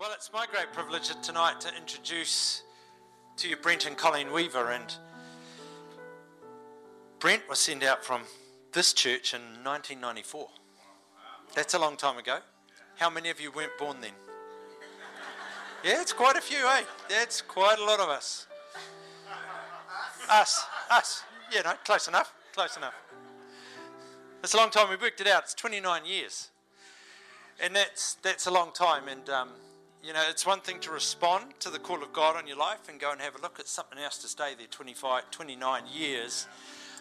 Well, it's my great privilege tonight to introduce to you Brent and Colleen Weaver. And Brent was sent out from this church in 1994. That's a long time ago. How many of you weren't born then? Yeah, it's quite a few, eh? That's quite a lot of us. Us, us. Yeah, no, close enough, close enough. It's a long time. We worked it out. It's 29 years, and that's that's a long time. And um, you know, it's one thing to respond to the call of God on your life and go and have a look. It's something else to stay there 25, 29 years.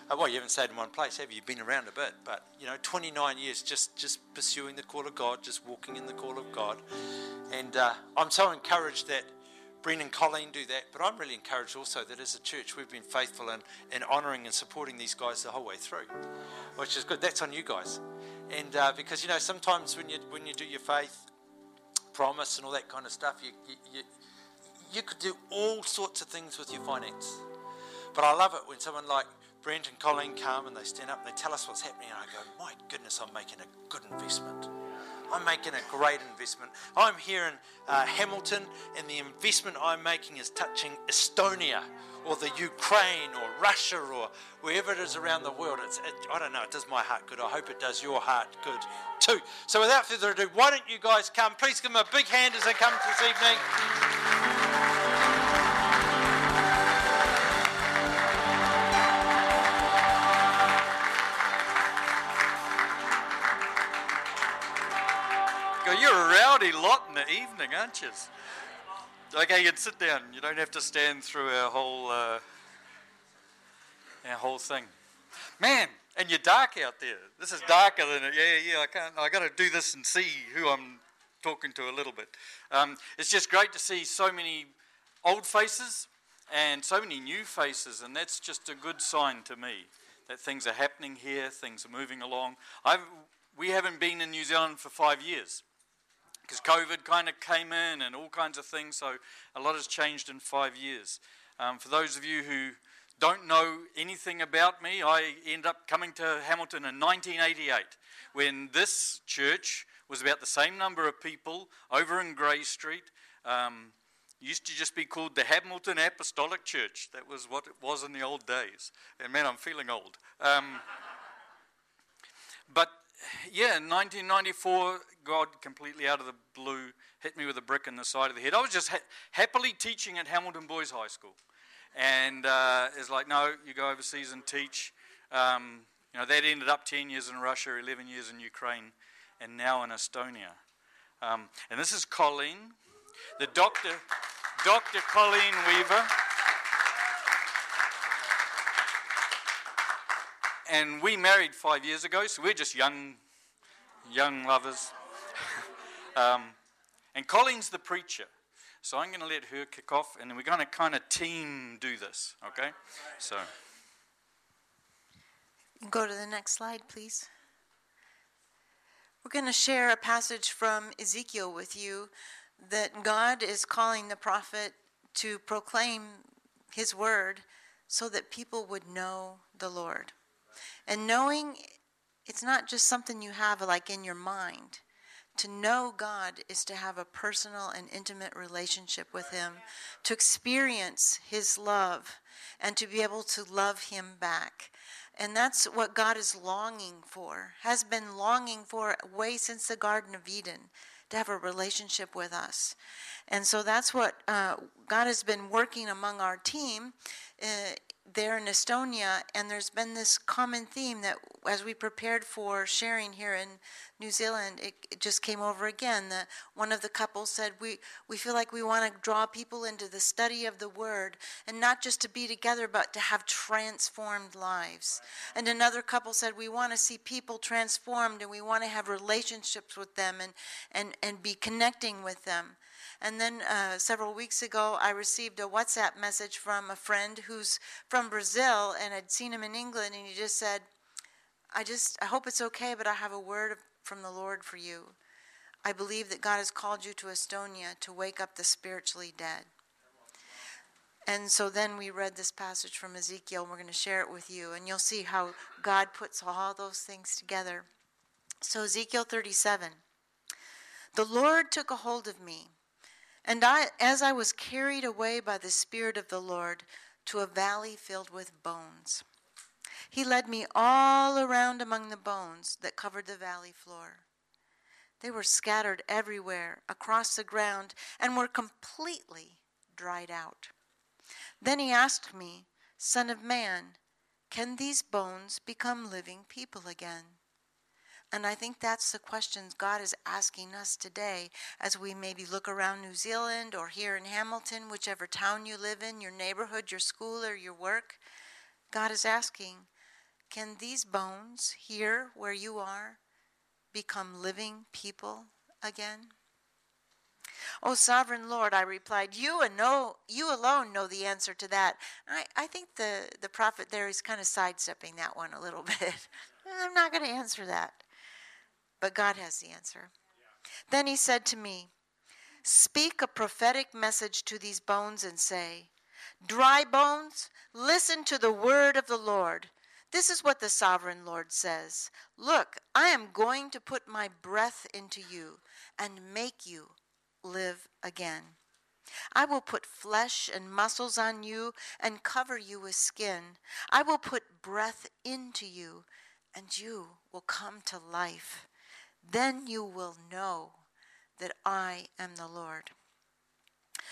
Uh, well, you haven't stayed in one place, have you? You've been around a bit, but you know, 29 years just just pursuing the call of God, just walking in the call of God. And uh, I'm so encouraged that Brent and Colleen do that, but I'm really encouraged also that as a church we've been faithful in, in honouring and supporting these guys the whole way through, which is good. That's on you guys. And uh, because you know sometimes when you when you do your faith promise and all that kind of stuff, you, you, you, you could do all sorts of things with your finance. But I love it when someone like Brent and Colleen come and they stand up and they tell us what's happening, and I go, my goodness, I'm making a good investment. I'm making a great investment. I'm here in uh, Hamilton, and the investment I'm making is touching Estonia or the Ukraine or Russia or wherever it is around the world. It's, it, I don't know, it does my heart good. I hope it does your heart good too. So without further ado, why don't you guys come? Please give them a big hand as they come this evening. You're a rowdy lot in the evening, aren't you? Okay, you can sit down. You don't have to stand through our whole uh, our whole thing. Man, and you're dark out there. This is darker than it. Yeah, yeah. I can't. I got to do this and see who I'm talking to a little bit. Um, it's just great to see so many old faces and so many new faces, and that's just a good sign to me that things are happening here, things are moving along. I've, we haven't been in New Zealand for five years because COVID kind of came in and all kinds of things. So a lot has changed in five years. Um, for those of you who don't know anything about me, I ended up coming to Hamilton in 1988 when this church was about the same number of people over in Grey Street. Um, used to just be called the Hamilton Apostolic Church. That was what it was in the old days. And man, I'm feeling old. Um, but yeah, in 1994, God completely out of the blue hit me with a brick in the side of the head. I was just ha- happily teaching at Hamilton Boys High School. And uh, it's like, no, you go overseas and teach. Um, you know, that ended up 10 years in Russia, 11 years in Ukraine, and now in Estonia. Um, and this is Colleen, the doctor, Dr. Colleen Weaver. And we married five years ago, so we're just young, young lovers. um, and Colleen's the preacher. So I'm going to let her kick off, and we're going to kind of team do this, okay? So. Go to the next slide, please. We're going to share a passage from Ezekiel with you that God is calling the prophet to proclaim his word so that people would know the Lord. And knowing it's not just something you have like in your mind. To know God is to have a personal and intimate relationship with Him, to experience His love, and to be able to love Him back. And that's what God is longing for, has been longing for way since the Garden of Eden, to have a relationship with us. And so that's what uh, God has been working among our team. Uh, there in Estonia, and there's been this common theme that as we prepared for sharing here in New Zealand, it, it just came over again. That one of the couples said, "We we feel like we want to draw people into the study of the Word, and not just to be together, but to have transformed lives." And another couple said, "We want to see people transformed, and we want to have relationships with them, and and and be connecting with them." And then uh, several weeks ago, I received a WhatsApp message from a friend who's from Brazil and had seen him in England, and he just said, I just, I hope it's okay, but I have a word from the Lord for you. I believe that God has called you to Estonia to wake up the spiritually dead. And so then we read this passage from Ezekiel, and we're going to share it with you, and you'll see how God puts all those things together. So, Ezekiel 37 The Lord took a hold of me And I, as I was carried away by the Spirit of the Lord to a valley filled with bones, he led me all around among the bones that covered the valley floor. They were scattered everywhere across the ground and were completely dried out. Then he asked me, Son of man, can these bones become living people again? And I think that's the questions God is asking us today as we maybe look around New Zealand or here in Hamilton, whichever town you live in, your neighborhood, your school, or your work. God is asking, can these bones here where you are become living people again? O sovereign Lord, I replied, you and know you alone know the answer to that. I, I think the, the prophet there is kind of sidestepping that one a little bit. I'm not going to answer that. But God has the answer. Then he said to me, Speak a prophetic message to these bones and say, Dry bones, listen to the word of the Lord. This is what the sovereign Lord says Look, I am going to put my breath into you and make you live again. I will put flesh and muscles on you and cover you with skin. I will put breath into you, and you will come to life. Then you will know that I am the Lord.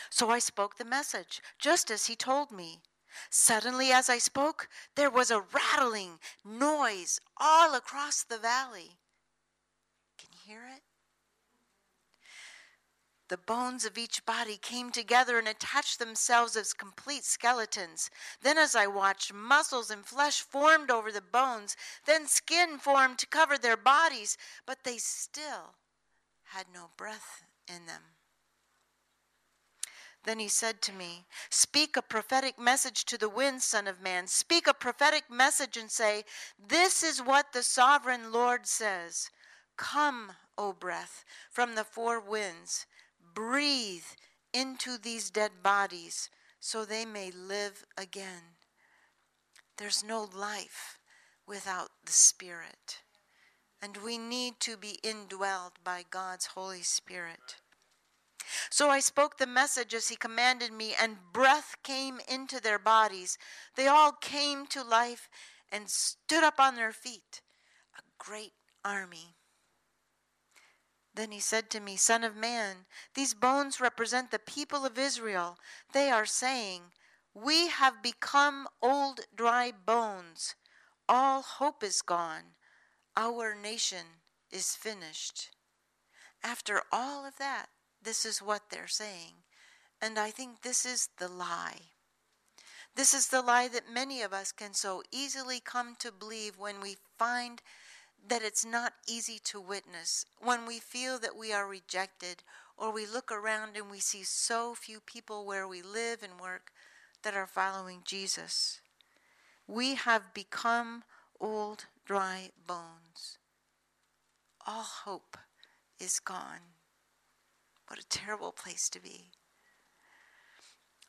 So I spoke the message, just as he told me. Suddenly, as I spoke, there was a rattling noise all across the valley. Can you hear it? The bones of each body came together and attached themselves as complete skeletons. Then, as I watched, muscles and flesh formed over the bones. Then skin formed to cover their bodies, but they still had no breath in them. Then he said to me, Speak a prophetic message to the wind, Son of Man. Speak a prophetic message and say, This is what the sovereign Lord says Come, O breath, from the four winds breathe into these dead bodies so they may live again. There's no life without the Spirit. And we need to be indwelled by God's Holy Spirit. So I spoke the message as he commanded me, and breath came into their bodies. They all came to life and stood up on their feet, a great army. Then he said to me, Son of man, these bones represent the people of Israel. They are saying, We have become old, dry bones. All hope is gone. Our nation is finished. After all of that, this is what they're saying. And I think this is the lie. This is the lie that many of us can so easily come to believe when we find that it's not easy to witness when we feel that we are rejected or we look around and we see so few people where we live and work that are following Jesus. We have become old, dry bones. All hope is gone. What a terrible place to be.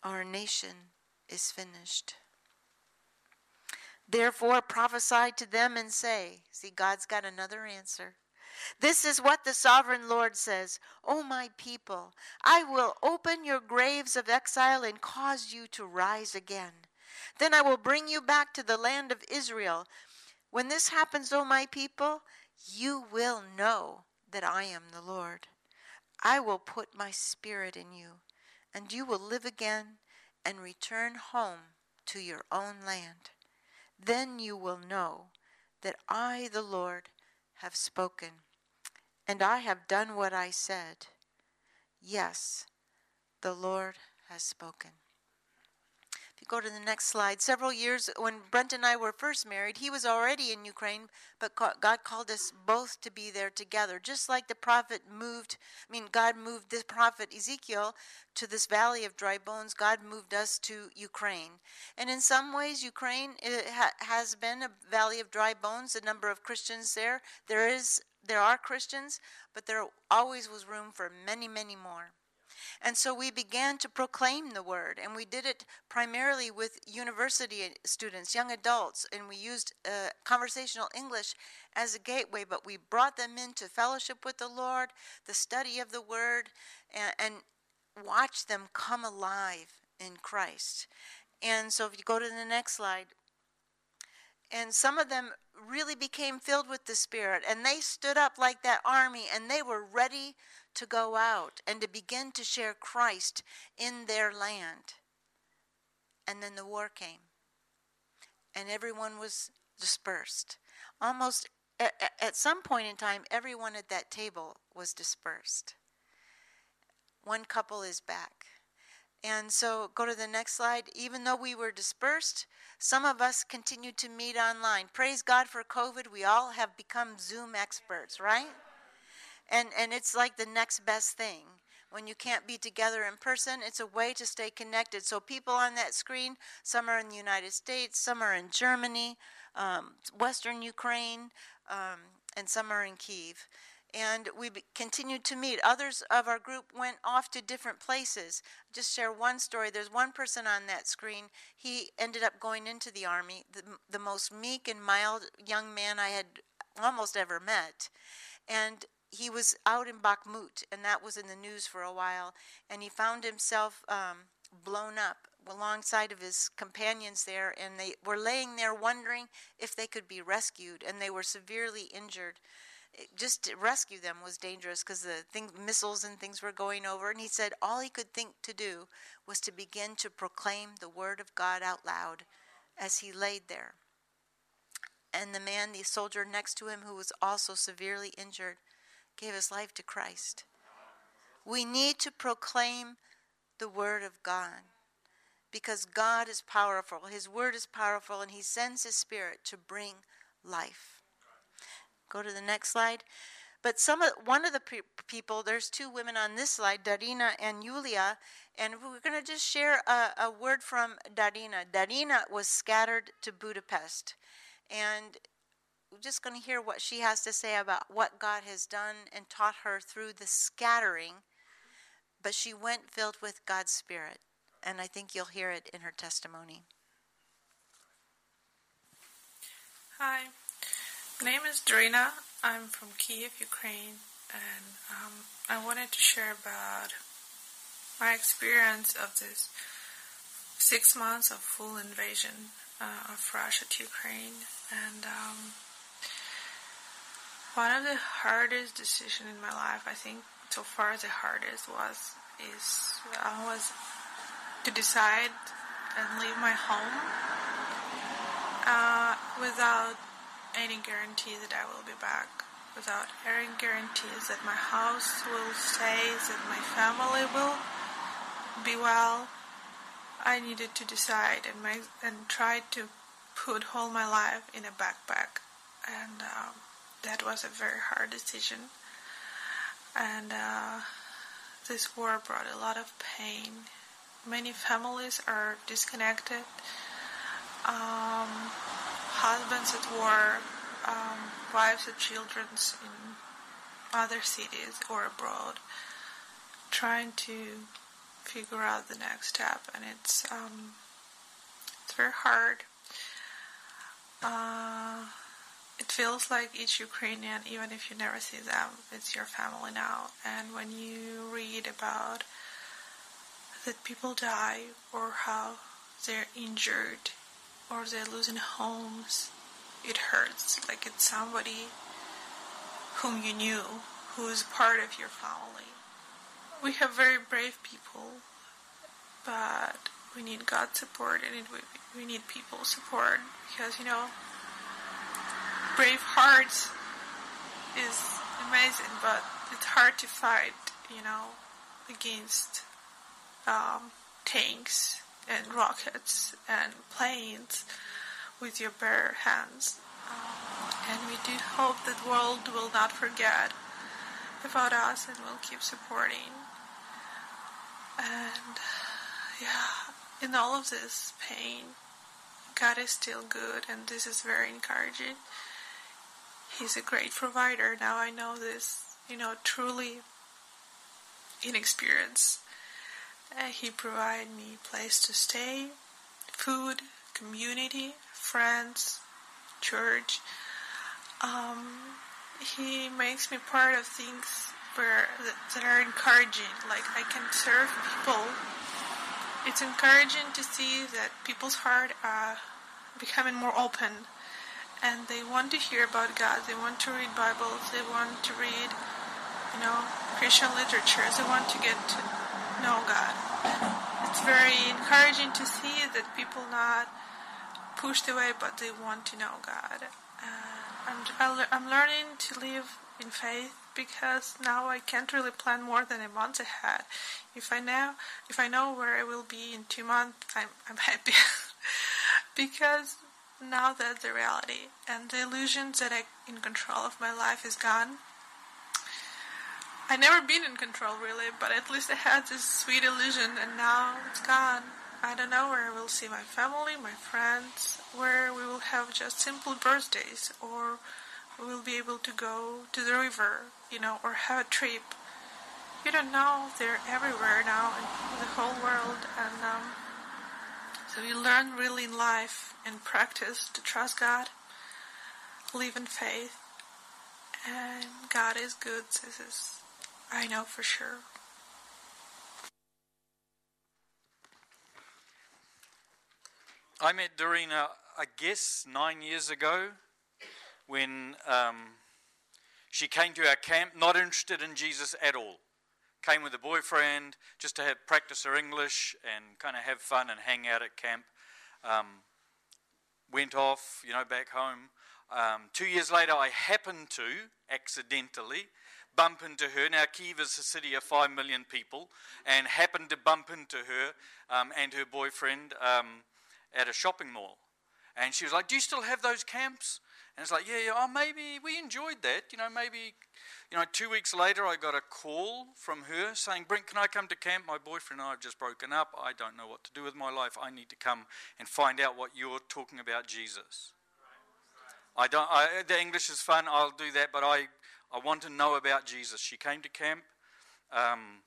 Our nation is finished. Therefore prophesy to them and say, See, God's got another answer. This is what the sovereign Lord says O my people, I will open your graves of exile and cause you to rise again. Then I will bring you back to the land of Israel. When this happens, O my people, you will know that I am the Lord. I will put my spirit in you, and you will live again and return home to your own land. Then you will know that I, the Lord, have spoken, and I have done what I said. Yes, the Lord has spoken. If you go to the next slide, several years when Brent and I were first married, he was already in Ukraine, but God called us both to be there together. Just like the prophet moved, I mean, God moved this prophet Ezekiel to this valley of dry bones, God moved us to Ukraine. And in some ways, Ukraine eh, ha- has been a valley of dry bones. The number of Christians there, there is, there are Christians, but there always was room for many, many more. And so we began to proclaim the word, and we did it primarily with university students, young adults, and we used uh, conversational English as a gateway, but we brought them into fellowship with the Lord, the study of the word, and, and watch them come alive in Christ. And so if you go to the next slide, and some of them really became filled with the Spirit, and they stood up like that army, and they were ready to go out and to begin to share Christ in their land. And then the war came, and everyone was dispersed. Almost at, some point in time, everyone at that table was dispersed. One couple is back. And so go to the next slide. Even though we were dispersed, some of us continued to meet online. Praise God for COVID. We all have become Zoom experts, right? And and it's like the next best thing. When you can't be together in person, it's a way to stay connected. So people on that screen, some are in the United States, some are in Germany, um, Western Ukraine, um, and some are in Kiev and we continued to meet. Others of our group went off to different places. Just share one story. There's one person on that screen. He ended up going into the army, the, the most meek and mild young man I had almost ever met. And he was out in Bakhmut, and that was in the news for a while. And he found himself um, blown up alongside of his companions there, and they were laying there wondering if they could be rescued, and they were severely injured just to rescue them was dangerous because the thing, missiles and things were going over. And he said all he could think to do was to begin to proclaim the word of God out loud as he laid there. And the man, the soldier next to him, who was also severely injured, gave his life to Christ. We need to proclaim the word of God because God is powerful. His word is powerful, and he sends his spirit to bring life. Go to the next slide. But some of one of the pe- people, there's two women on this slide, Darina and Yulia, and we're going to just share a, a, word from Darina. Darina was scattered to Budapest, and we're just going to hear what she has to say about what God has done and taught her through the scattering. But she went filled with God's Spirit, and I think you'll hear it in her testimony. Hi, my name is Darina. I'm from Kiev, Ukraine, and um, I wanted to share about my experience of this six months of full invasion uh, of Russia to Ukraine. And um, one of the hardest decisions in my life, I think so far the hardest was is uh, was to decide and leave my home uh, without any guarantee that I will be back, without any guarantees that my house will stay, that my family will be well. I needed to decide and my and try to put all my life in a backpack, and um, that was a very hard decision. And uh, this war brought a lot of pain. Many families are disconnected. Um, husbands at war, um, wives and children in other cities or abroad, trying to figure out the next step, and it's um, it's very hard. Uh, it feels like each Ukrainian, even if you never see them, it's your family now. And when you read about that people die or how they're injured or they're losing homes, it hurts. Like it's somebody whom you knew, who is part of your family. We have very brave people, but we need God's support and it, we need people's support because, you know, brave hearts is amazing, but it's hard to fight, you know, against um, tanks and rockets and planes with your bare hands. Um, and we do hope that the world will not forget about us and will keep supporting. And yeah, in all of this pain, God is still good, and this is very encouraging. He's a great provider. Now I know this, you know, truly in experience. Uh, he provided me place to stay, food, community, friends, church. Um, he makes me part of things where that are encouraging. Like I can serve people. It's encouraging to see that people's heart are becoming more open, and they want to hear about God. They want to read Bibles. They want to read, you know, Christian literatures. They want to get to know God. It's very encouraging to see that people not pushed away, but they want to know God. Uh, I'm, I'm learning to live in faith because now I can't really plan more than a month ahead. If I know if I know where I will be in two months, I'm I'm happy because now that's the reality and the illusions that I'm in control of my life is gone. I never been in control really, but at least I had this sweet illusion and now it's gone. I don't know where I will see my family, my friends, where we will have just simple birthdays or we will be able to go to the river, you know, or have a trip. You don't know, they're everywhere now in the whole world, and um, so you learn really in life and practice to trust God, live in faith, and God is good. This is, I know for sure. I met Darina, I guess, nine years ago when um, she came to our camp, not interested in Jesus at all. Came with a boyfriend just to have practice her English and kind of have fun and hang out at camp. Um, went off, you know, back home. Um, two years later, I happened to accidentally bump into her. Now, Kiev is a city of five million people, and happened to bump into her um, and her boyfriend um, at a shopping mall. And she was like, Do you still have those camps? And it's like, yeah, yeah, oh, maybe we enjoyed that. You know, maybe, you know, two weeks later I got a call from her saying, Brent, can I come to camp? My boyfriend and I have just broken up. I don't know what to do with my life. I need to come and find out what you're talking about Jesus. I don't, I, the English is fun, I'll do that, but I, I want to know about Jesus. She came to camp, um,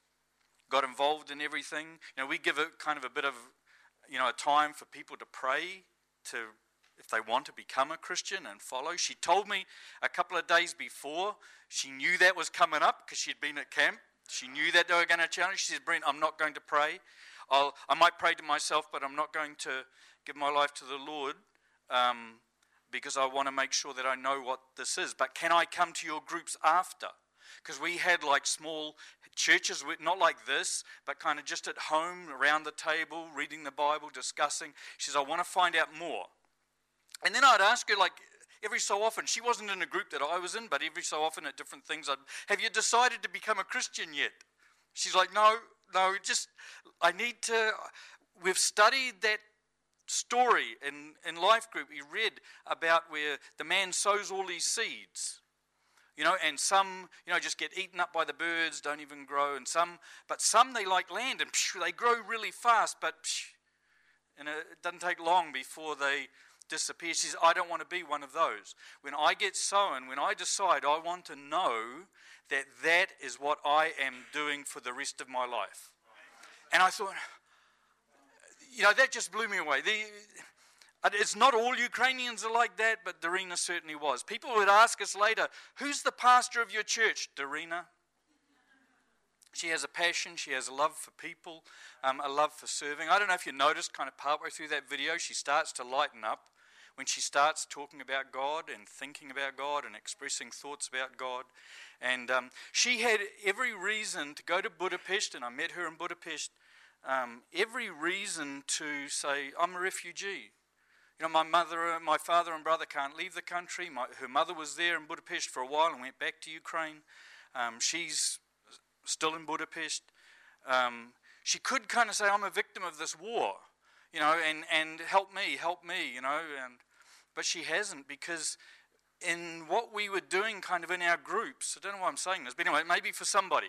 got involved in everything. You know, we give it kind of a bit of, you know, a time for people to pray, to if they want to become a Christian and follow. She told me a couple of days before she knew that was coming up because she'd been at camp. She knew that they were going to challenge. She said, Brent, I'm not going to pray. I'll, I might pray to myself, but I'm not going to give my life to the Lord um, because I want to make sure that I know what this is. But can I come to your groups after? Because we had like small churches, not like this, but kind of just at home around the table, reading the Bible, discussing. She says, I want to find out more. And then I'd ask her, like, every so often, she wasn't in a group that I was in, but every so often at different things, I'd, have you decided to become a Christian yet? She's like, no, no, just, I need to, we've studied that story in, in life group. We read about where the man sows all these seeds. You know, and some, you know, just get eaten up by the birds, don't even grow, and some, but some they like land and psh, they grow really fast, but psh, and it doesn't take long before they disappear. She says, I don't want to be one of those. When I get sown, when I decide I want to know that that is what I am doing for the rest of my life. And I thought, you know, that just blew me away. The, it's not all Ukrainians are like that, but Darina certainly was. People would ask us later, Who's the pastor of your church? Darina. She has a passion, she has a love for people, um, a love for serving. I don't know if you noticed, kind of partway through that video, she starts to lighten up when she starts talking about God and thinking about God and expressing thoughts about God. And um, she had every reason to go to Budapest, and I met her in Budapest. Um, every reason to say, I'm a refugee. You know, my mother, my father and brother can't leave the country. My, her mother was there in Budapest for a while and went back to Ukraine. Um, she's still in Budapest. Um, she could kind of say, I'm a victim of this war you know, and, and help me, help me, you know. And, but she hasn't because in what we were doing kind of in our groups, I don't know why I'm saying this, but anyway, maybe for somebody,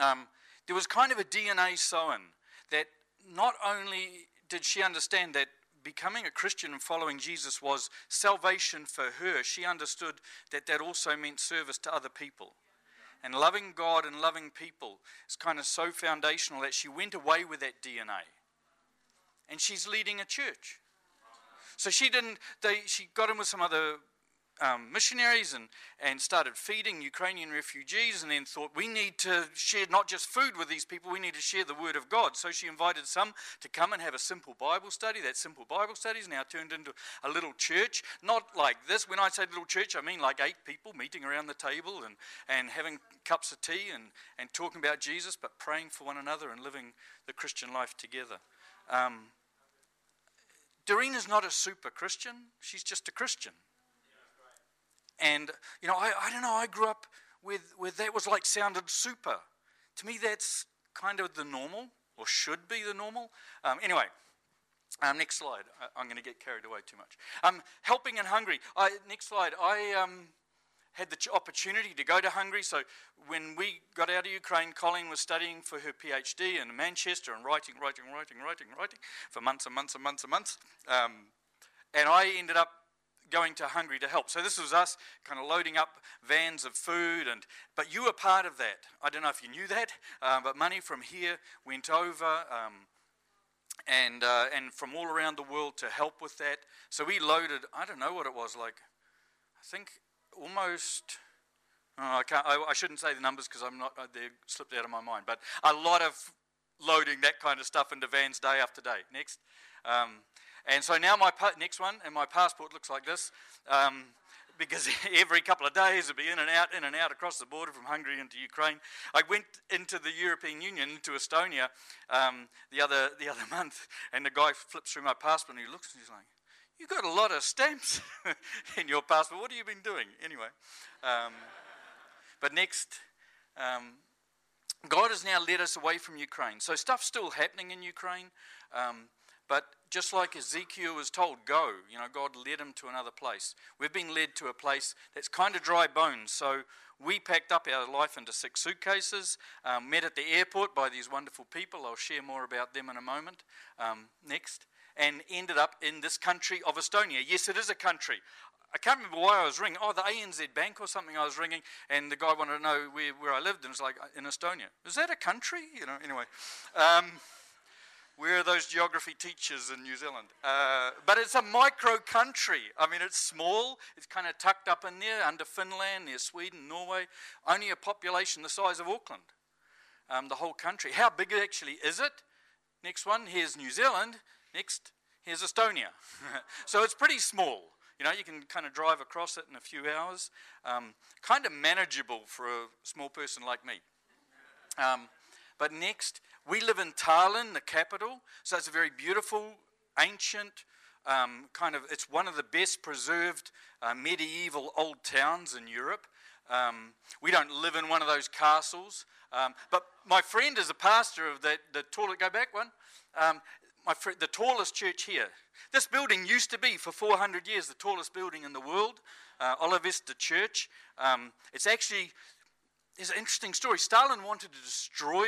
um, there was kind of a DNA sown that not only did she understand that becoming a Christian and following Jesus was salvation for her, she understood that that also meant service to other people. And loving God and loving people is kind of so foundational that she went away with that DNA and she's leading a church. So she didn't, they, she got in with some other um, missionaries and, and started feeding Ukrainian refugees, and then thought we need to share not just food with these people, we need to share the Word of God. So she invited some to come and have a simple Bible study. That simple Bible study is now turned into a little church. Not like this. When I say little church, I mean like eight people meeting around the table and, and having cups of tea and, and talking about Jesus, but praying for one another and living the Christian life together. Um, Doreen is not a super Christian, she's just a Christian. And, you know, I, I don't know, I grew up with, with that was like sounded super. To me, that's kind of the normal, or should be the normal. Um, anyway, um, next slide. I, am going to get carried away too much. Um, helping and hungry. I, next slide. I um, had the opportunity to go to Hungary. So when we got out of Ukraine, Colleen was studying for her PhD in Manchester and writing, writing, writing, writing, writing for months and months and months and months. Um, and I ended up going to Hungary to help. So this was us kind of loading up vans of food, and but you were part of that. I don't know if you knew that, uh, but money from here went over. Um, and, uh, and from all around the world to help with that. So we loaded, I don't know what it was like, I think almost Oh, I, can't, I, I, shouldn't say the numbers because I'm not. Uh, they slipped out of my mind. But a lot of loading that kind of stuff into vans day after day. Next, um, and so now my next one, and my passport looks like this, um, because every couple of days it'd be in and out, in and out across the border from Hungary into Ukraine. I went into the European Union, into Estonia, um, the other the other month, and the guy flips through my passport and he looks and he's like, "You got a lot of stamps in your passport. What have you been doing anyway?" Um, but next. Um, God has now led us away from Ukraine. So stuff's still happening in Ukraine. Um, but just like Ezekiel was told, go, you know, God led him to another place. We've been led to a place that's kind of dry bones. So we packed up our life into six suitcases, um, met at the airport by these wonderful people. I'll share more about them in a moment. Um, next. And ended up in this country of Estonia. Yes, it is a country. I can't remember why I was ringing. Oh, the ANZ Bank or something I was ringing, and the guy wanted to know where, where I lived, and was like, in Estonia. Is that a country? You know, anyway. Um, where are those geography teachers in New Zealand? Uh, but it's a micro country. I mean, it's small, it's kind of tucked up in there under Finland, near Sweden, Norway. Only a population the size of Auckland, um, the whole country. How big actually is it? Next one, here's New Zealand. Next, here's Estonia. so it's pretty small. You know, you can kind of drive across it in a few hours. Um, kind of manageable for a small person like me. Um, but next, we live in Tallinn, the capital, so it's a very beautiful, ancient, um, kind of, it's one of the best preserved uh, medieval old towns in Europe. Um, we don't live in one of those castles. Um, but my friend is a pastor of that, the toilet, go back one. Um, my the tallest church here. This building used to be, for 400 years, the tallest building in the world, uh, Oleviste Church. Um, it's actually, there's an interesting story. Stalin wanted to destroy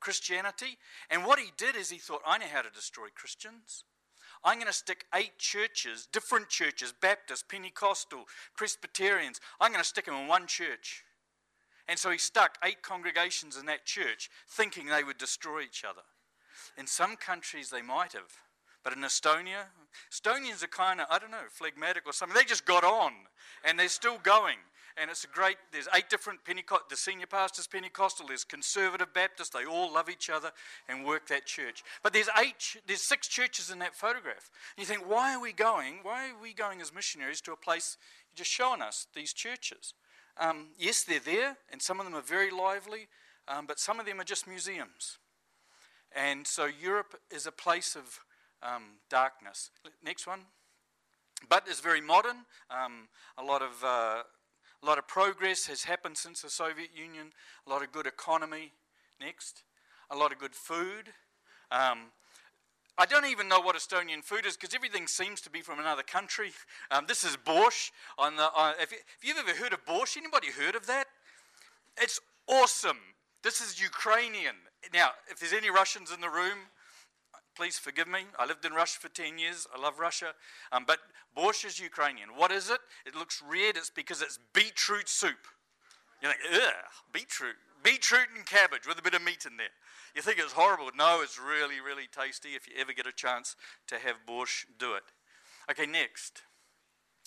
Christianity. And what he did is he thought, I know how to destroy Christians. I'm going to stick eight churches, different churches, Baptist, Pentecostal, Presbyterians. I'm going to stick them in one church. And so he stuck eight congregations in that church, thinking they would destroy each other. In some countries, they might have. But in Estonia, Estonians are kind of, I don't know, phlegmatic or something. They just got on and they're still going and it's a great. There's eight different Pentecost. The senior pastor's Pentecostal. There's Conservative Baptist. They all love each other and work that church. But there's eight. There's six churches in that photograph. And you think, why are we going? Why are we going as missionaries to a place? You're just showing us these churches. Um, yes, they're there, and some of them are very lively, um, but some of them are just museums. And so Europe is a place of um, darkness. Next one. But it's very modern. Um, a lot of uh, a lot of progress has happened since the Soviet Union, a lot of good economy. Next. A lot of good food. Um, I don't even know what Estonian food is because everything seems to be from another country. Um, this is borscht. On the, if, you, if you've ever heard of borscht, anybody heard of that? It's awesome. This is Ukrainian. Now, if there's any Russians in the room, Please forgive me. I lived in Russia for 10 years. I love Russia. Um, but borscht is Ukrainian. What is it? It looks red. It's because it's beetroot soup. You think, ugh, beetroot. Beetroot and cabbage with a bit of meat in there. You think it's horrible. No, it's really, really tasty. If you ever get a chance to have borscht, do it. Okay, next.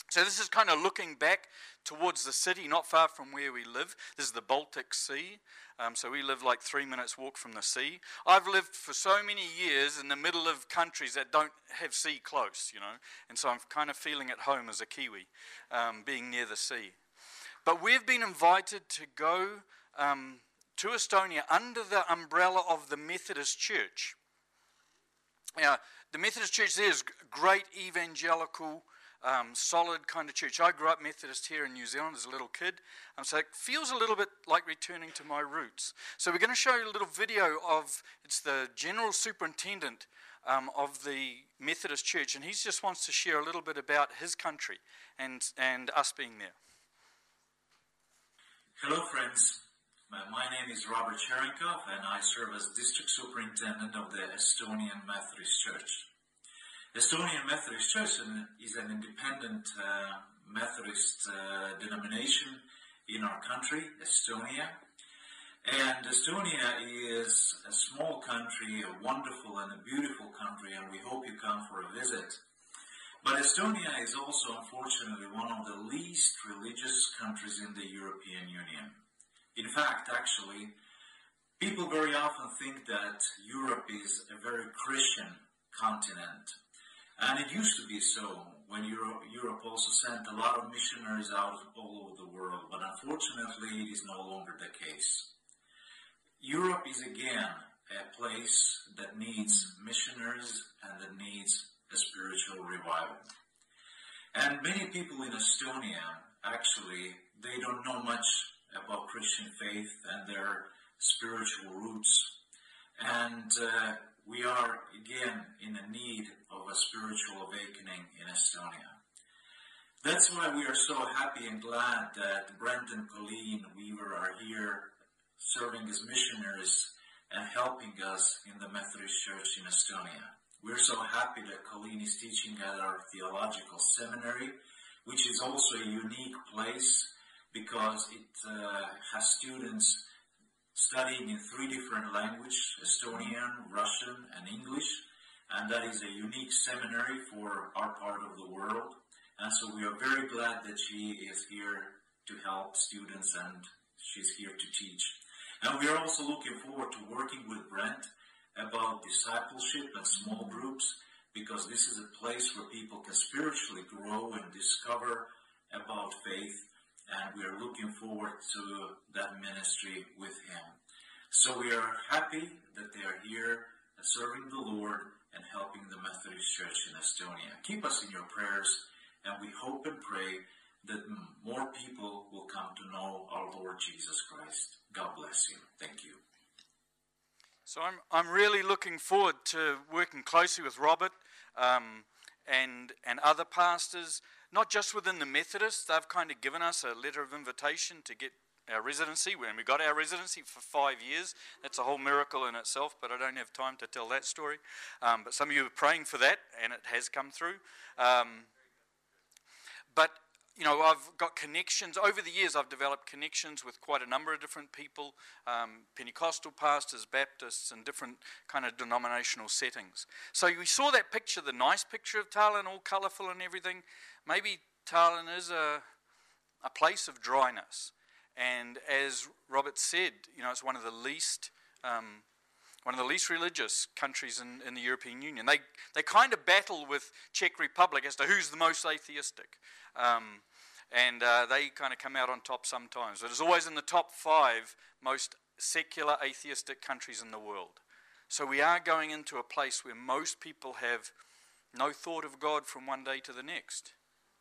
So this is kind of looking back towards the city, not far from where we live. This is the Baltic Sea. Um, so we live like three minutes walk from the sea. I've lived for so many years in the middle of countries that don't have sea close, you know, and so I'm kind of feeling at home as a Kiwi, um, being near the sea. But we've been invited to go um, to Estonia under the umbrella of the Methodist Church. Now, the Methodist Church there is great evangelical um, solid kind of church. I grew up Methodist here in New Zealand as a little kid, um, so it feels a little bit like returning to my roots. So we're going to show you a little video of it's the general superintendent um, of the Methodist Church, and he just wants to share a little bit about his country and and us being there. Hello, friends. My name is Robert Cherenkov, and I serve as district superintendent of the Estonian Methodist Church. Estonian Methodist Church is an independent uh, Methodist uh, denomination in our country, Estonia. And Estonia is a small country, a wonderful and a beautiful country, and we hope you come for a visit. But Estonia is also, unfortunately, one of the least religious countries in the European Union. In fact, actually, people very often think that Europe is a very Christian continent. And it used to be so when Europe, Europe also sent a lot of missionaries out all over the world, but unfortunately it is no longer the case. Europe is again a place that needs missionaries and that needs a spiritual revival. And many people in Estonia, actually, they don't know much about Christian faith and their spiritual roots. And uh, we are again in the need of a spiritual awakening in Estonia. That's why we are so happy and glad that Brent and Colleen Weaver are here serving as missionaries and helping us in the Methodist Church in Estonia. We're so happy that Colleen is teaching at our theological seminary, which is also a unique place because it uh, has students studying in three different languages, Estonian, Russian, and English. And that is a unique seminary for our part of the world. And so we are very glad that she is here to help students and she's here to teach. And we are also looking forward to working with Brent about discipleship and small groups because this is a place where people can spiritually grow and discover about faith and we are looking forward to that ministry with him. So we are happy that they are here serving the Lord and helping the Methodist Church in Estonia. Keep us in your prayers, and we hope and pray that more people will come to know our Lord Jesus Christ. God bless you. Thank you. So I'm, I'm really looking forward to working closely with Robert um, and, and other pastors not just within the Methodists, they've kind of given us a letter of invitation to get our residency. When we got our residency for five years, that's a whole miracle in itself, but I don't have time to tell that story. Um, but some of you are praying for that, and it has come through. Um, but you know, I've got connections. Over the years, I've developed connections with quite a number of different people um, Pentecostal pastors, Baptists, and different kind of denominational settings. So we saw that picture, the nice picture of Tallinn, all colourful and everything. Maybe Tallinn is a, a place of dryness. And as Robert said, you know, it's one of the least. Um, one of the least religious countries in, in the European Union. They, they kind of battle with Czech Republic as to who's the most atheistic. Um, and uh, they kind of come out on top sometimes. It is always in the top five most secular atheistic countries in the world. So we are going into a place where most people have no thought of God from one day to the next.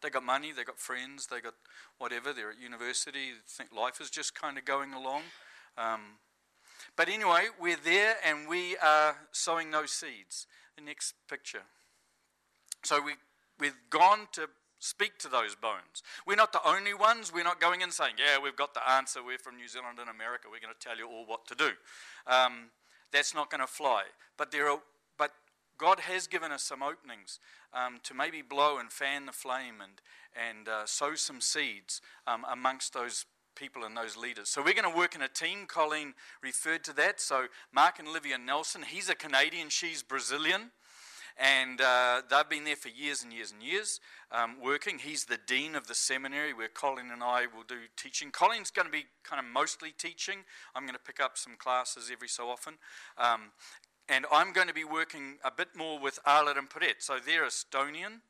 They got money, they got friends, they got whatever. They're at university. Think life is just kind of going along. Um, but anyway, we're there and we are sowing those seeds. The next picture. So we, we've gone to speak to those bones. We're not the only ones. We're not going in saying, yeah, we've got the answer. We're from New Zealand and America. We're going to tell you all what to do. Um, that's not going to fly. But there are, but God has given us some openings um, to maybe blow and fan the flame and and uh, sow some seeds um, amongst those people and those leaders. So we're going to work in a team. Colleen referred to that. So Mark and Olivia Nelson. He's a Canadian. She's Brazilian. And uh, they've been there for years and years and years um, working. He's the dean of the seminary where Colleen and I will do teaching. Colleen's going to be kind of mostly teaching. I'm going to pick up some classes every so often. Um, and I'm going to be working a bit more with Arlet and Paret. So they're Estonian.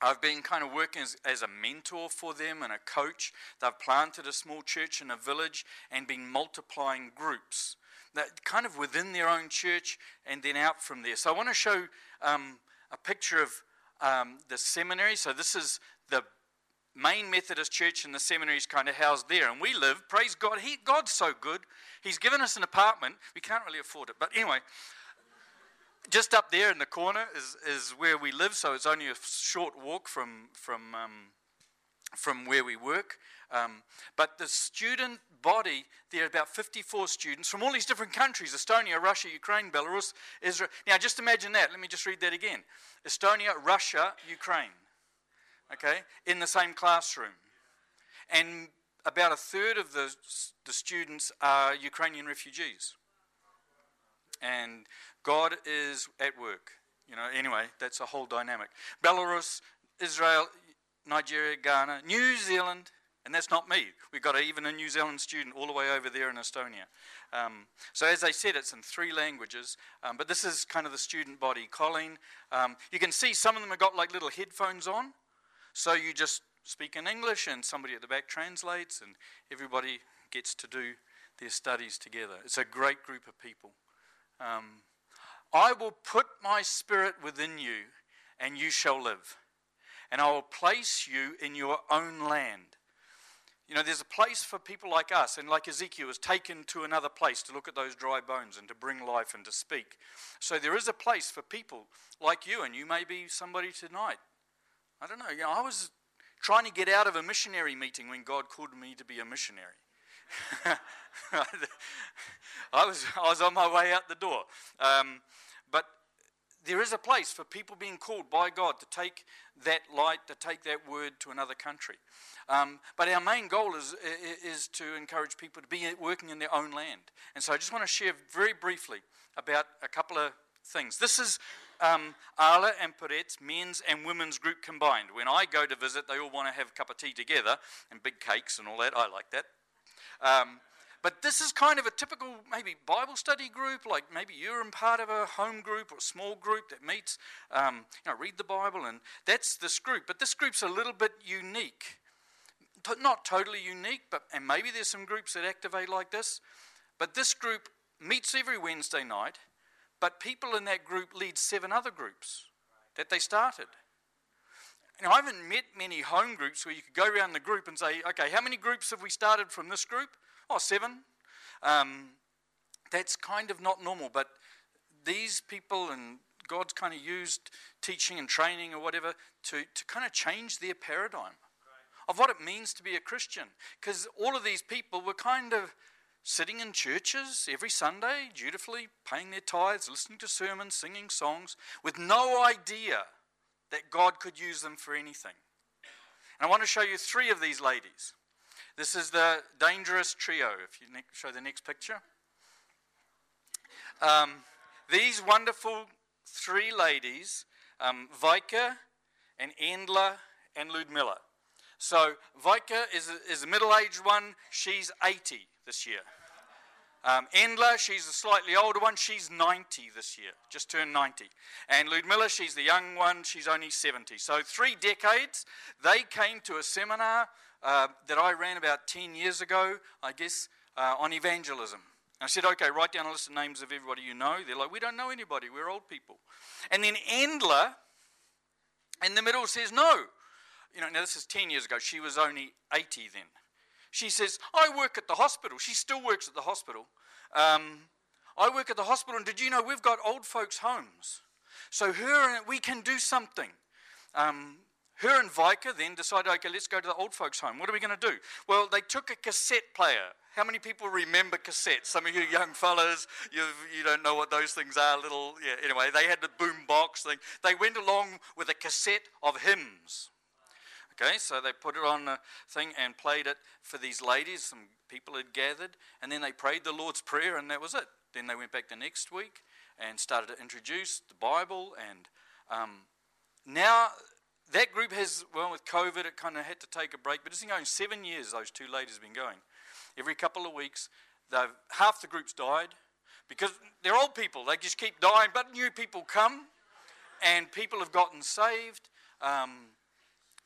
I've been kind of working as, as, a mentor for them and a coach. They've planted a small church in a village and been multiplying groups, that kind of within their own church and then out from there. So I want to show um, a picture of um, the seminary. So this is the main Methodist church, and the seminary is kind of housed there. And we live, praise God. He, God's so good. He's given us an apartment. We can't really afford it, but anyway just up there in the corner is, is where we live, so it's only a short walk from, from, um, from where we work. Um, but the student body, there are about 54 students from all these different countries Estonia, Russia, Ukraine, Belarus, Israel. Now, just imagine that. Let me just read that again Estonia, Russia, Ukraine, okay, in the same classroom. And about a third of the, the students are Ukrainian refugees. And God is at work. You know, anyway, that's a whole dynamic. Belarus, Israel, Nigeria, Ghana, New Zealand, and that's not me. We've got a, even a New Zealand student all the way over there in Estonia. Um, so, as I said, it's in three languages, um, but this is kind of the student body. Colleen, um, you can see some of them have got like little headphones on, so you just speak in English, and somebody at the back translates, and everybody gets to do their studies together. It's a great group of people. Um, I will put my spirit within you, and you shall live. And I will place you in your own land. You know, there's a place for people like us, and like Ezekiel was taken to another place to look at those dry bones and to bring life and to speak. So there is a place for people like you, and you may be somebody tonight. I don't know. You know, I was trying to get out of a missionary meeting when God called me to be a missionary. I was I was on my way out the door. Um, there is a place for people being called by God to take that light, to take that word to another country. Um, but our main goal is, is to encourage people to be working in their own land. And so I just want to share very briefly about a couple of things. This is um, Arla and Paret's men's and women's group combined. When I go to visit, they all want to have a cup of tea together and big cakes and all that. I like that. Um, but this is kind of a typical maybe Bible study group, like maybe you're in part of a home group or a small group that meets, um, you know, read the Bible, and that's this group. But this group's a little bit unique. Not totally unique, but and maybe there's some groups that activate like this. But this group meets every Wednesday night, but people in that group lead seven other groups that they started. Now, I haven't met many home groups where you could go around the group and say, okay, how many groups have we started from this group? Oh, seven. Um, that's kind of not normal, but these people and God's kind of used teaching and training or whatever to, to kind of change their paradigm of what it means to be a Christian. Because all of these people were kind of sitting in churches every Sunday, dutifully paying their tithes, listening to sermons, singing songs, with no idea that God could use them for anything. And I want to show you three of these ladies. This is the dangerous trio. If you show the next picture. Um, these wonderful three ladies, um, Vika and Endla and Ludmilla. So Vika is, is the middle-aged one. She's 80 this year. Um, Endla, she's a slightly older one. She's 90 this year, just turned 90. And Ludmilla, she's the young one. She's only 70. So three decades. They came to a seminar uh, that I ran about 10 years ago, I guess, uh, on evangelism. I said, okay, write down a list of names of everybody you know. They're like, we don't know anybody, we're old people. And then Endla in the middle says, no. You know, now this is 10 years ago. She was only 80 then. She says, I work at the hospital. She still works at the hospital. Um, I work at the hospital, and did you know we've got old folks' homes? So her we can do something. Um, her and Vika then decided, okay, let's go to the old folks' home. What are we going to do? Well, they took a cassette player. How many people remember cassettes? Some of you young fellas, you you don't know what those things are. Little, yeah. Anyway, they had the boom box thing. They went along with a cassette of hymns. Okay, so they put it on the thing and played it for these ladies. Some people had gathered, and then they prayed the Lord's Prayer, and that was it. Then they went back the next week and started to introduce the Bible. And um, now that group has, well, with COVID, it kind of had to take a break, but it's been going seven years, those two ladies have been going. Every couple of weeks, they've, half the group's died because they're old people. They just keep dying, but new people come and people have gotten saved. Um,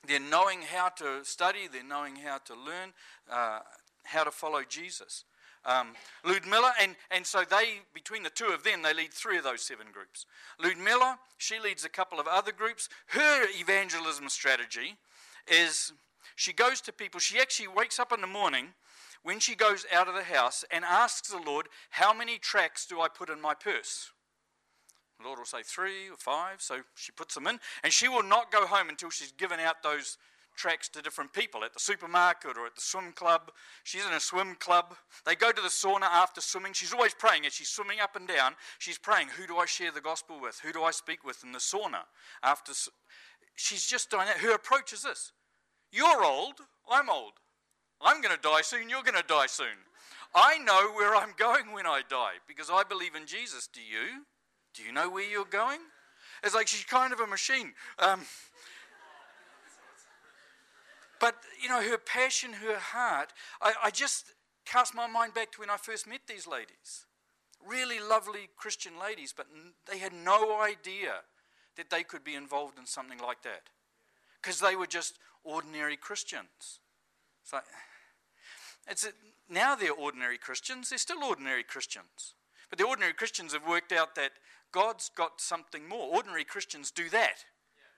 they're knowing how to study, they're knowing how to learn, uh, how to follow Jesus. Um, Ludmilla, and, and so they, between the two of them, they lead three of those seven groups. Ludmilla, she leads a couple of other groups. Her evangelism strategy is she goes to people, she actually wakes up in the morning when she goes out of the house and asks the Lord, How many tracts do I put in my purse? The Lord will say three or five, so she puts them in, and she will not go home until she's given out those tracts to different people at the supermarket or at the swim club. She's in a swim club. They go to the sauna after swimming. She's always praying as she's swimming up and down. She's praying, Who do I share the gospel with? Who do I speak with in the sauna? After she's just doing that. Her approach is this You're old, I'm old. I'm going to die soon, you're going to die soon. I know where I'm going when I die because I believe in Jesus. Do you? Do you know where you're going? It's like she's kind of a machine. Um, but, you know, her passion, her heart, I, I just cast my mind back to when I first met these ladies. Really lovely Christian ladies, but they had no idea that they could be involved in something like that because they were just ordinary Christians. It's like, it's a, now they're ordinary Christians, they're still ordinary Christians. But the ordinary Christians have worked out that God's got something more. Ordinary Christians do that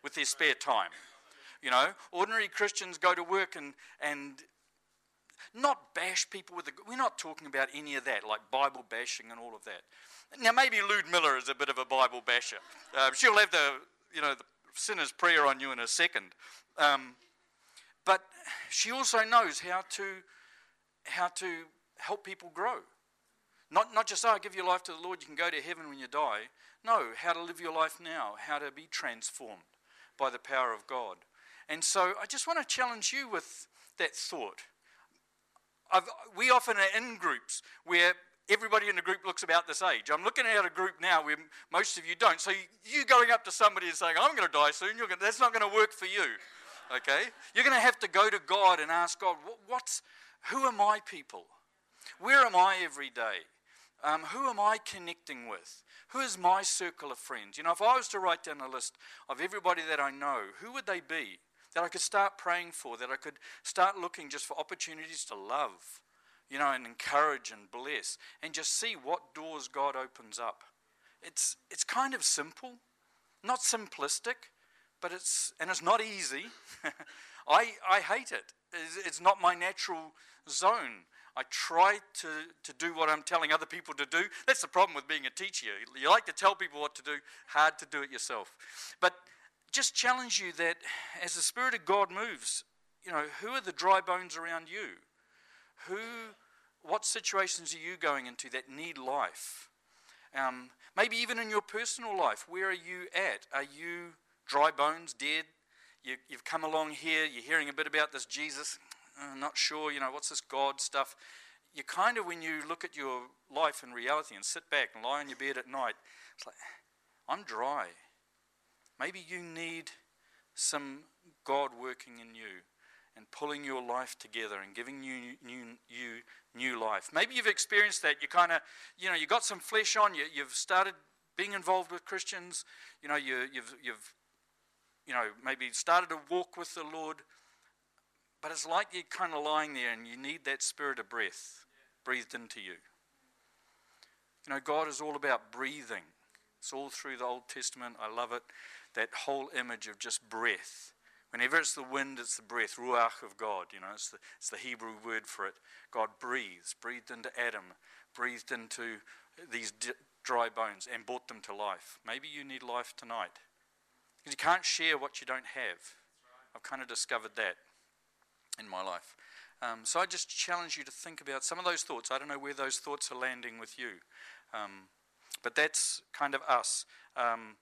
with their spare time. You know, ordinary Christians go to work and, and not bash people with the. We're not talking about any of that, like Bible bashing and all of that. Now, maybe Ludmilla is a bit of a Bible basher. Uh, she'll have the, you know, the sinner's prayer on you in a second. Um, but she also knows how to, how to help people grow. Not, not just, oh, give your life to the Lord, you can go to heaven when you die. No, how to live your life now, how to be transformed by the power of God. And so I just want to challenge you with that thought. I've, we often are in groups where everybody in the group looks about this age. I'm looking at a group now where most of you don't. So you going up to somebody and saying, I'm going to die soon, that's not going to work for you. Okay? You're going to have to go to God and ask God, what's, who are my people? Where am I every day? Um, who am I connecting with? Who is my circle of friends? You know, if I was to write down a list of everybody that I know, who would they be that I could start praying for, that I could start looking just for opportunities to love, you know, and encourage and bless, and just see what doors God opens up? It's, it's kind of simple, not simplistic, but it's, and it's not easy. I, I hate it. It's, not my natural zone. I try to, to do what I'm telling other people to do. That's the problem with being a teacher. You like to tell people what to do, hard to do it yourself. But just challenge you that as the Spirit of God moves, you know, who are the dry bones around you? Who, what situations are you going into that need life? Um, maybe even in your personal life, where are you at? Are you dry bones, dead? You, have come along here, you're hearing a bit about this Jesus, I'm not sure, you know, what's this God stuff? You kind of, when you look at your life in reality and sit back and lie on your bed at night, it's like, I'm dry. Maybe you need some God working in you and pulling your life together and giving you new, you new life. Maybe you've experienced that. You kind of, you know, you got some flesh on you. You've started being involved with Christians. You know, you, you've, you've, you know, maybe started to walk with the Lord. But it's like you're kind of lying there and you need that spirit of breath breathed into you. You know, God is all about breathing. It's all through the Old Testament. I love it. That whole image of just breath. Whenever it's the wind, it's the breath, ruach of God. You know, it's the, it's the Hebrew word for it. God breathes, breathed into Adam, breathed into these d- dry bones, and brought them to life. Maybe you need life tonight. Because you can't share what you don't have. I've kind of discovered that in my life. Um, so I just challenge you to think about some of those thoughts. I don't know where those thoughts are landing with you, um, but that's kind of us. Um,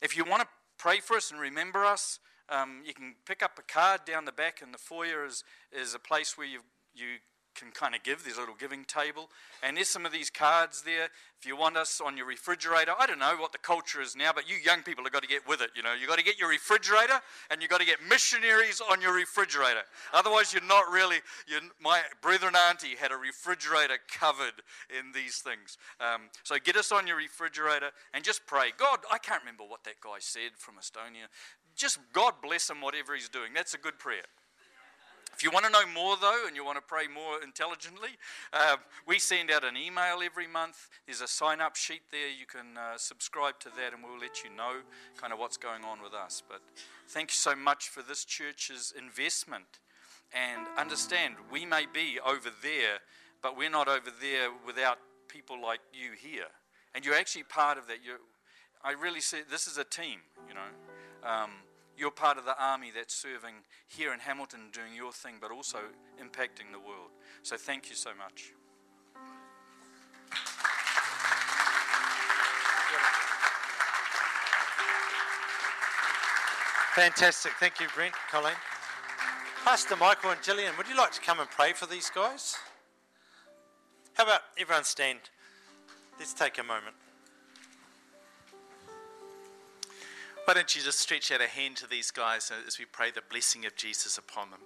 if you want to pray for us and remember us, um, you can pick up a card down the back and the foyer. is is a place where you you can kind of give. There's a little giving table. And there's some of these cards there. If you want us on your refrigerator, I don't know what the culture is now, but you young people have got to get with it. You know, you've got to get your refrigerator and you've got to get missionaries on your refrigerator. Otherwise, you're not really. You're, my brethren auntie had a refrigerator covered in these things. Um, so get us on your refrigerator and just pray. God, I can't remember what that guy said from Estonia. Just God bless him, whatever he's doing. That's a good prayer. If you want to know more, though, and you want to pray more intelligently, uh, we send out an email every month. There's a sign up sheet there. You can uh, subscribe to that, and we'll let you know kind of what's going on with us. But thank you so much for this church's investment. And understand, we may be over there, but we're not over there without people like you here. And you're actually part of that. You're, I really see this is a team, you know. Um, you're part of the army that's serving here in Hamilton, doing your thing, but also impacting the world. So thank you so much. Fantastic. Thank you, Brent, Colleen. Pastor Michael and Gillian, would you like to come and pray for these guys? How about everyone stand? Let's take a moment. Why don't you just stretch out a hand to these guys as we pray the blessing of Jesus upon them?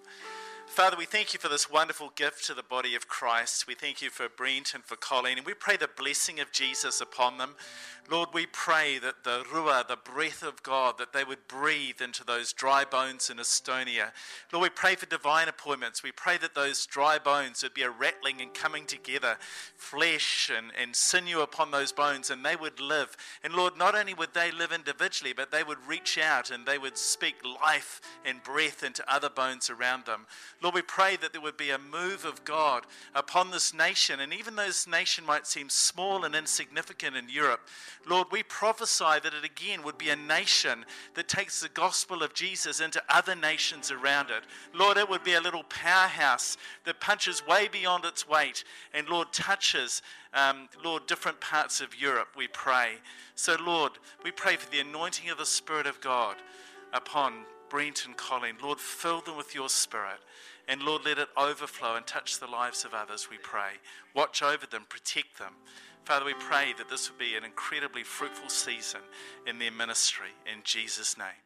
Father, we thank you for this wonderful gift to the body of Christ. We thank you for Brent and for Colleen, and we pray the blessing of Jesus upon them. Lord, we pray that the Ruach, the breath of God, that they would breathe into those dry bones in Estonia. Lord, we pray for divine appointments. We pray that those dry bones would be a rattling and coming together, flesh and, and sinew upon those bones, and they would live. And Lord, not only would they live individually, but they would reach out and they would speak life and breath into other bones around them. Lord, we pray that there would be a move of God upon this nation, and even though this nation might seem small and insignificant in Europe, Lord, we prophesy that it again would be a nation that takes the gospel of Jesus into other nations around it. Lord, it would be a little powerhouse that punches way beyond its weight and, Lord, touches, um, Lord, different parts of Europe, we pray. So, Lord, we pray for the anointing of the Spirit of God upon Brent and Colleen. Lord, fill them with your Spirit. And Lord, let it overflow and touch the lives of others, we pray. Watch over them, protect them. Father, we pray that this would be an incredibly fruitful season in their ministry. In Jesus' name.